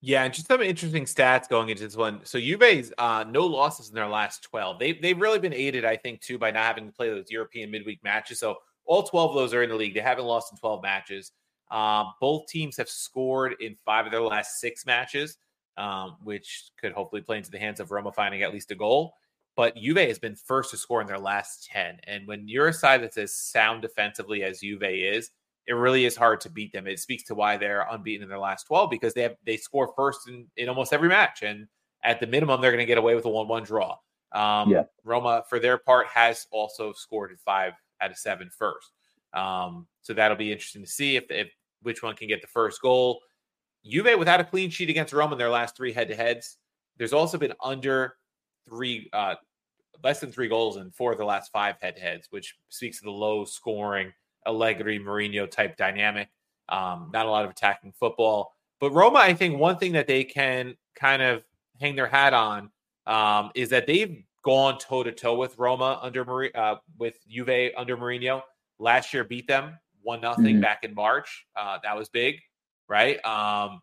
Yeah, and just some interesting stats going into this one. So Juve's uh, no losses in their last 12. They, they've really been aided, I think, too, by not having to play those European midweek matches. So all 12 of those are in the league. They haven't lost in 12 matches. Um, both teams have scored in five of their last six matches, um, which could hopefully play into the hands of Roma finding at least a goal. but Juve has been first to score in their last 10. And when you're a side that's as sound defensively as Juve is, it really is hard to beat them. It speaks to why they're unbeaten in their last 12 because they have they score first in, in almost every match. And at the minimum, they're going to get away with a 1 1 draw. Um, yeah. Roma, for their part, has also scored at five out of seven first. Um, so that'll be interesting to see if, if which one can get the first goal. Juve without a clean sheet against Roma in their last three head to heads. There's also been under three, uh, less than three goals in four of the last five head to heads, which speaks to the low scoring Allegri Mourinho type dynamic. Um, not a lot of attacking football. But Roma, I think one thing that they can kind of hang their hat on um, is that they've gone toe to toe with Roma under uh, with Juve under Mourinho. Last year, beat them one nothing mm-hmm. back in March. Uh, that was big, right? Um,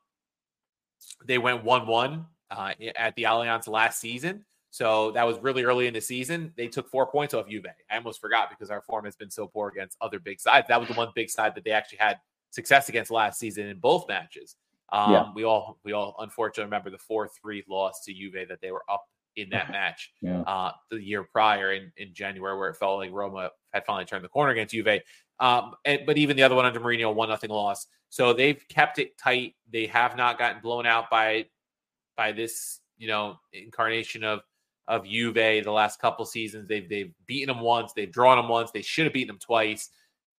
they went one one uh, at the Allianz last season. So that was really early in the season. They took four points off Juve. I almost forgot because our form has been so poor against other big sides. That was the one big side that they actually had success against last season in both matches. Um, yeah. We all we all unfortunately remember the four three loss to Juve that they were up in that match yeah. uh, the year prior in, in January, where it felt like Roma had finally turned the corner against Juve. Um, and, but even the other one under Mourinho, one nothing loss. So they've kept it tight. They have not gotten blown out by by this you know incarnation of of Juve the last couple seasons. They've they've beaten them once, they've drawn them once, they should have beaten them twice.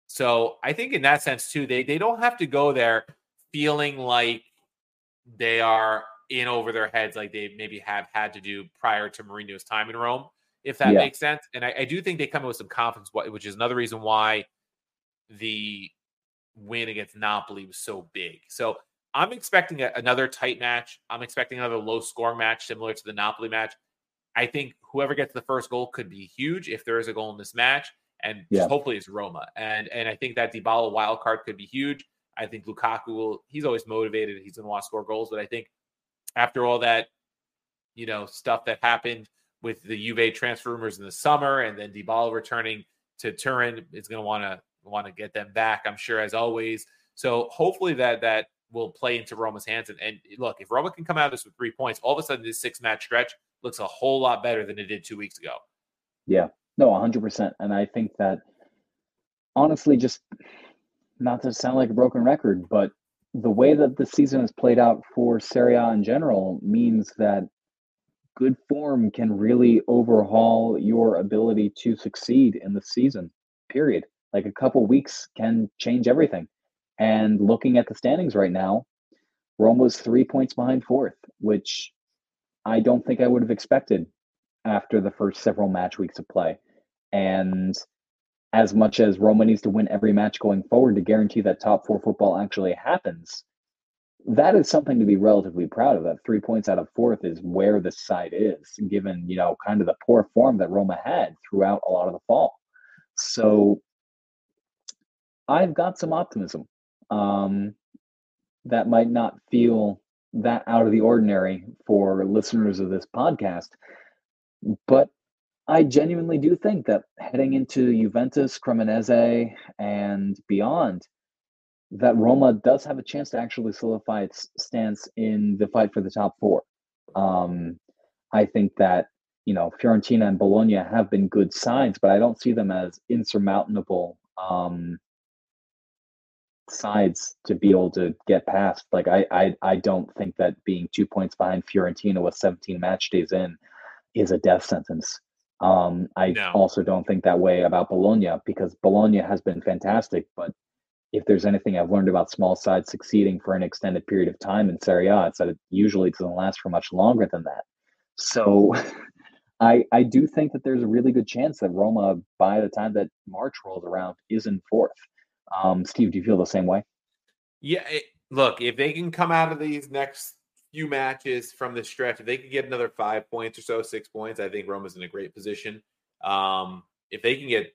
So I think in that sense too, they they don't have to go there feeling like they are in over their heads like they maybe have had to do prior to Mourinho's time in Rome, if that yeah. makes sense. And I, I, do think they come in with some confidence, which is another reason why the win against Napoli was so big. So I'm expecting a, another tight match. I'm expecting another low scoring match similar to the Napoli match. I think whoever gets the first goal could be huge if there is a goal in this match, and yeah. hopefully it's Roma. And and I think that Dybala wild card could be huge. I think Lukaku will. He's always motivated. He's going to want to score goals, but I think after all that, you know, stuff that happened with the Juve transfer rumors in the summer, and then Dybala returning to Turin is going to want to want to get them back. I'm sure, as always. So hopefully that that will play into Roma's hands. And, and look, if Roma can come out of this with three points, all of a sudden this six match stretch looks a whole lot better than it did two weeks ago. Yeah, no, 100%. And I think that honestly, just not to sound like a broken record, but the way that the season has played out for Serie A in general means that good form can really overhaul your ability to succeed in the season, period. Like a couple weeks can change everything. And looking at the standings right now, we're almost three points behind fourth, which I don't think I would have expected after the first several match weeks of play. And as much as Roma needs to win every match going forward to guarantee that top four football actually happens, that is something to be relatively proud of. That three points out of fourth is where the side is, given you know kind of the poor form that Roma had throughout a lot of the fall. So I've got some optimism. Um, that might not feel that out of the ordinary for listeners of this podcast. But I genuinely do think that heading into Juventus, Cremonese, and beyond, that Roma does have a chance to actually solidify its stance in the fight for the top four. Um, I think that you know Fiorentina and Bologna have been good sides, but I don't see them as insurmountable um, sides to be able to get past. Like I, I I don't think that being two points behind Fiorentina with 17 match days in is a death sentence. Um, I no. also don't think that way about Bologna because Bologna has been fantastic, but if there's anything I've learned about small sides succeeding for an extended period of time in Serie A, it's that it usually doesn't last for much longer than that. So I I do think that there's a really good chance that Roma, by the time that March rolls around, is in fourth. Um, Steve, do you feel the same way? Yeah. It, look, if they can come out of these next few matches from the stretch, if they can get another five points or so, six points, I think Roma's in a great position. Um, if they can get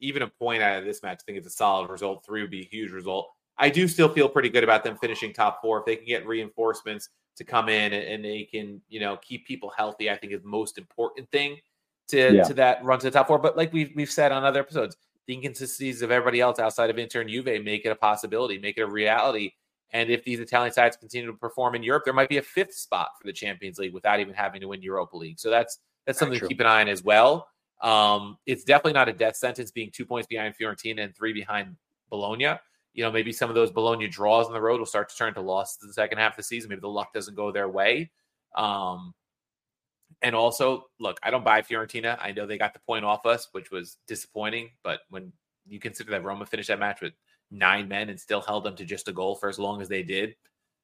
even a point out of this match, I think it's a solid result. Three would be a huge result. I do still feel pretty good about them finishing top four. If they can get reinforcements to come in and, and they can, you know, keep people healthy, I think is the most important thing to, yeah. to that run to the top four. But like we've we've said on other episodes, the inconsistencies of everybody else outside of Inter and Juve make it a possibility, make it a reality. And if these Italian sides continue to perform in Europe, there might be a fifth spot for the Champions League without even having to win Europa League. So that's that's something to keep an eye on as well. Um, it's definitely not a death sentence being two points behind Fiorentina and three behind Bologna. You know, maybe some of those Bologna draws on the road will start to turn to losses in the second half of the season. Maybe the luck doesn't go their way. Um, and also, look, I don't buy Fiorentina. I know they got the point off us, which was disappointing. But when you consider that Roma finished that match with nine men and still held them to just a goal for as long as they did,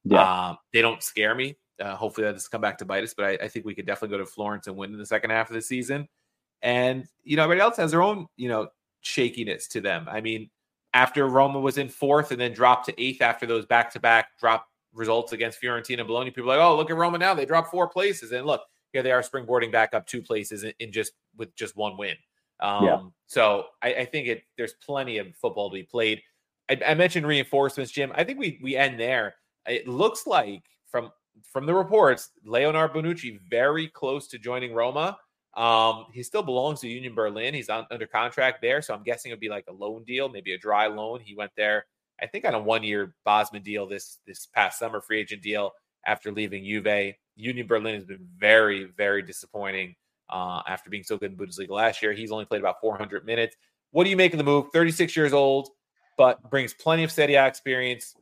yeah. Um, they don't scare me. Uh, hopefully that doesn't come back to bite us, but I, I, think we could definitely go to Florence and win in the second half of the season. And you know, everybody else has their own you know shakiness to them. I mean, after Roma was in fourth and then dropped to eighth after those back-to-back drop results against Fiorentina and Bologna, people are like, oh, look at Roma now. They dropped four places. And look, here they are springboarding back up two places in, in just with just one win. Um, yeah. So I, I, think it there's plenty of football to be played. I, I, mentioned reinforcements, Jim. I think we we end there. It looks like from from the reports, Leonard Bonucci very close to joining Roma. Um, he still belongs to Union Berlin. He's on, under contract there, so I'm guessing it'd be like a loan deal, maybe a dry loan. He went there, I think, on a one-year Bosman deal this this past summer, free agent deal after leaving Juve. Union Berlin has been very, very disappointing uh, after being so good in Bundesliga last year. He's only played about 400 minutes. What do you make of the move? 36 years old, but brings plenty of Serie A experience,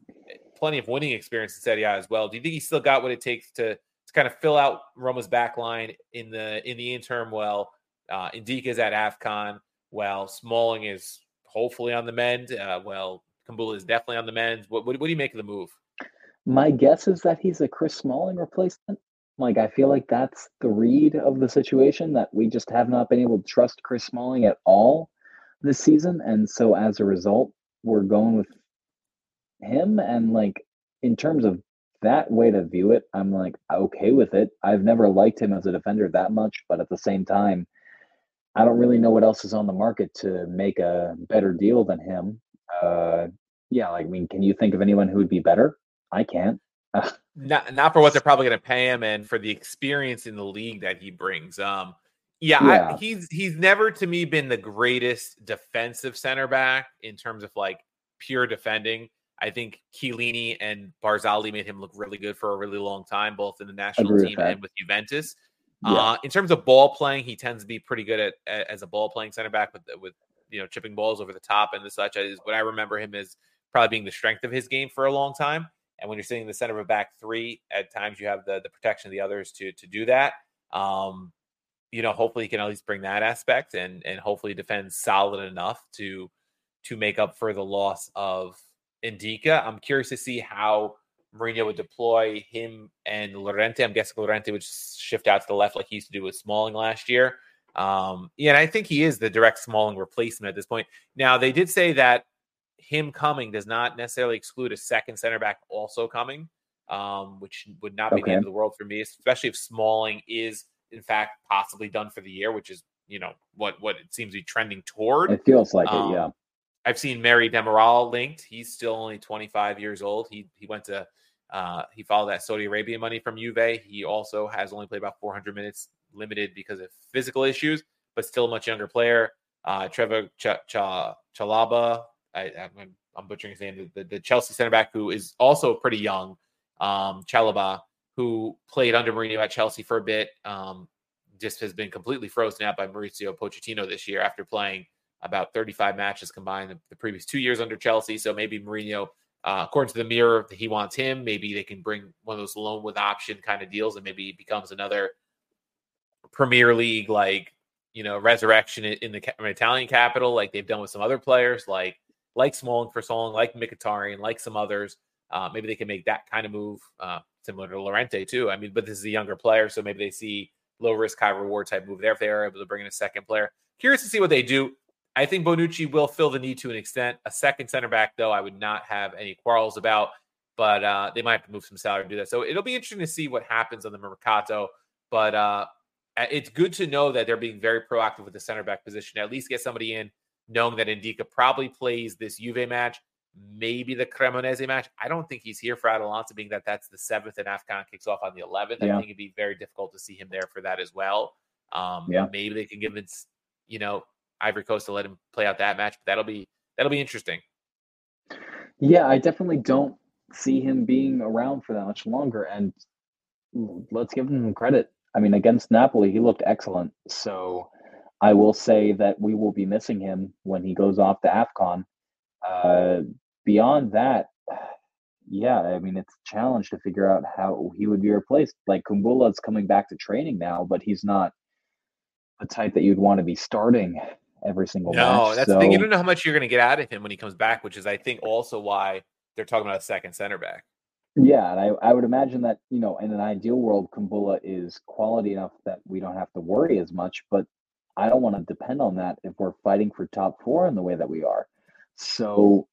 plenty of winning experience in Serie A as well. Do you think he's still got what it takes to, to kind of fill out Roma's back line in the in the interim? Well, uh, Ndicka is at AFCON. Well, Smalling is hopefully on the mend. Uh, well, Kumbulla is definitely on the mend. What, what, what do you make of the move? My guess is that he's a Chris Smalling replacement. Like I feel like that's the read of the situation that we just have not been able to trust Chris Smalling at all this season, and so as a result, we're going with him. And like in terms of that way to view it, I'm like okay with it. I've never liked him as a defender that much, but at the same time, I don't really know what else is on the market to make a better deal than him. Uh, yeah, like I mean, can you think of anyone who would be better? I can't. not not for what they're probably going to pay him and for the experience in the league that he brings. Um, yeah, yeah. I, he's he's never to me been the greatest defensive center back in terms of like pure defending. I think Chiellini and Barzagli made him look really good for a really long time, both in the national team and with Juventus. Yeah. Uh, in terms of ball playing, he tends to be pretty good at, at, as a ball playing center back with with you know chipping balls over the top and the such. Is what I remember him as probably being the strength of his game for a long time. And when you're sitting in the center of a back three, at times you have the the protection of the others to to do that. Um, you know, hopefully he can at least bring that aspect and and hopefully defend solid enough to to make up for the loss of Ndicka. I'm curious to see how Mourinho would deploy him and Llorente. I'm guessing Llorente would shift out to the left like he used to do with Smalling last year. Um, yeah, and I think he is the direct Smalling replacement at this point. Now, they did say that him coming does not necessarily exclude a second center back also coming, um, which would not be okay. the end of the world for me, especially if Smalling is in fact possibly done for the year, which is you know what what it seems to be trending toward. It feels like um, it, yeah. I've seen Merih Demiral linked. He's still only 25 years old. He he went to uh, he followed that Saudi Arabia money from Juve. He also has only played about 400 minutes, limited because of physical issues, but still a much younger player. Uh, Trevoh Ch- Ch- Chalobah, I, am I'm butchering his name, the, the, Chelsea center back who is also pretty young, um, Chalobah, who played under Mourinho at Chelsea for a bit, um, just has been completely frozen out by Mauricio Pochettino this year after playing about 35 matches combined the, the previous two years under Chelsea. So maybe Mourinho, uh, according to the Mirror, he wants him. Maybe they can bring one of those loan with option kind of deals, and maybe he becomes another Premier League like you know resurrection in the Italian capital, like they've done with some other players, like like Smalling for Smalling, like Mkhitaryan, like some others. Uh, maybe they can make that kind of move, uh, similar to Llorente too. I mean, but this is a younger player, so maybe they see low risk, high reward type move there if they are able to bring in a second player. Curious to see what they do. I think Bonucci will fill the need to an extent. A second center back, though, I would not have any quarrels about, but uh, they might have to move some salary to do that. So it'll be interesting to see what happens on the Mercato. But uh, it's good to know that they're being very proactive with the center back position. At least get somebody in knowing that Ndicka probably plays this Juve match, maybe the Cremonese match. I don't think he's here for Atalanta, being that that's the seventh and AFCON kicks off on the 11th. Yeah. I think it'd be very difficult to see him there for that as well. Um, yeah. Maybe they can give it, you know, Ivory Coast to let him play out that match, but that'll be that'll be interesting. Yeah, I definitely don't see him being around for that much longer. And let's give him credit. I mean, against Napoli, he looked excellent. So I will say that we will be missing him when he goes off to AFCON. Uh, beyond that, yeah, I mean, it's a challenge to figure out how he would be replaced. Like Kumbulla is coming back to training now, but he's not the type that you'd want to be starting every single day. no, match. that's so, the thing. You don't know how much you're going to get out of him when he comes back, which is, I think, also why they're talking about a second center back. Yeah, and I, I would imagine that, you know, in an ideal world, Kumbulla is quality enough that we don't have to worry as much, but I don't want to depend on that if we're fighting for top four in the way that we are. So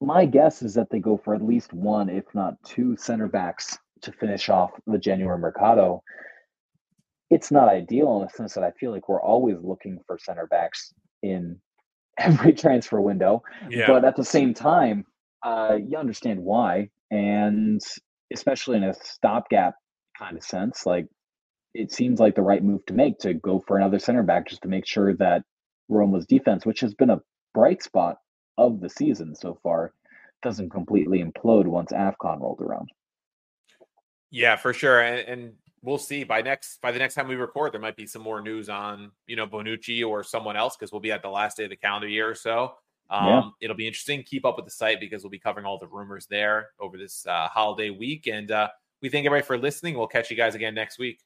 my guess is that they go for at least one, if not two center backs to finish off the January Mercato. It's not ideal in the sense that I feel like we're always looking for center backs in every transfer window. Yeah. But at the same time, uh, you understand why. And especially in a stopgap kind of sense, like it seems like the right move to make to go for another center back just to make sure that Roma's defense, which has been a bright spot of the season so far, doesn't completely implode once AFCON rolled around. Yeah, for sure. And, and we'll see by next by the next time we record, there might be some more news on you know Bonucci or someone else because we'll be at the last day of the calendar year or so. Um, yeah. It'll be interesting. Keep up with the site because we'll be covering all the rumors there over this uh, holiday week. And uh, we thank everybody for listening. We'll catch you guys again next week.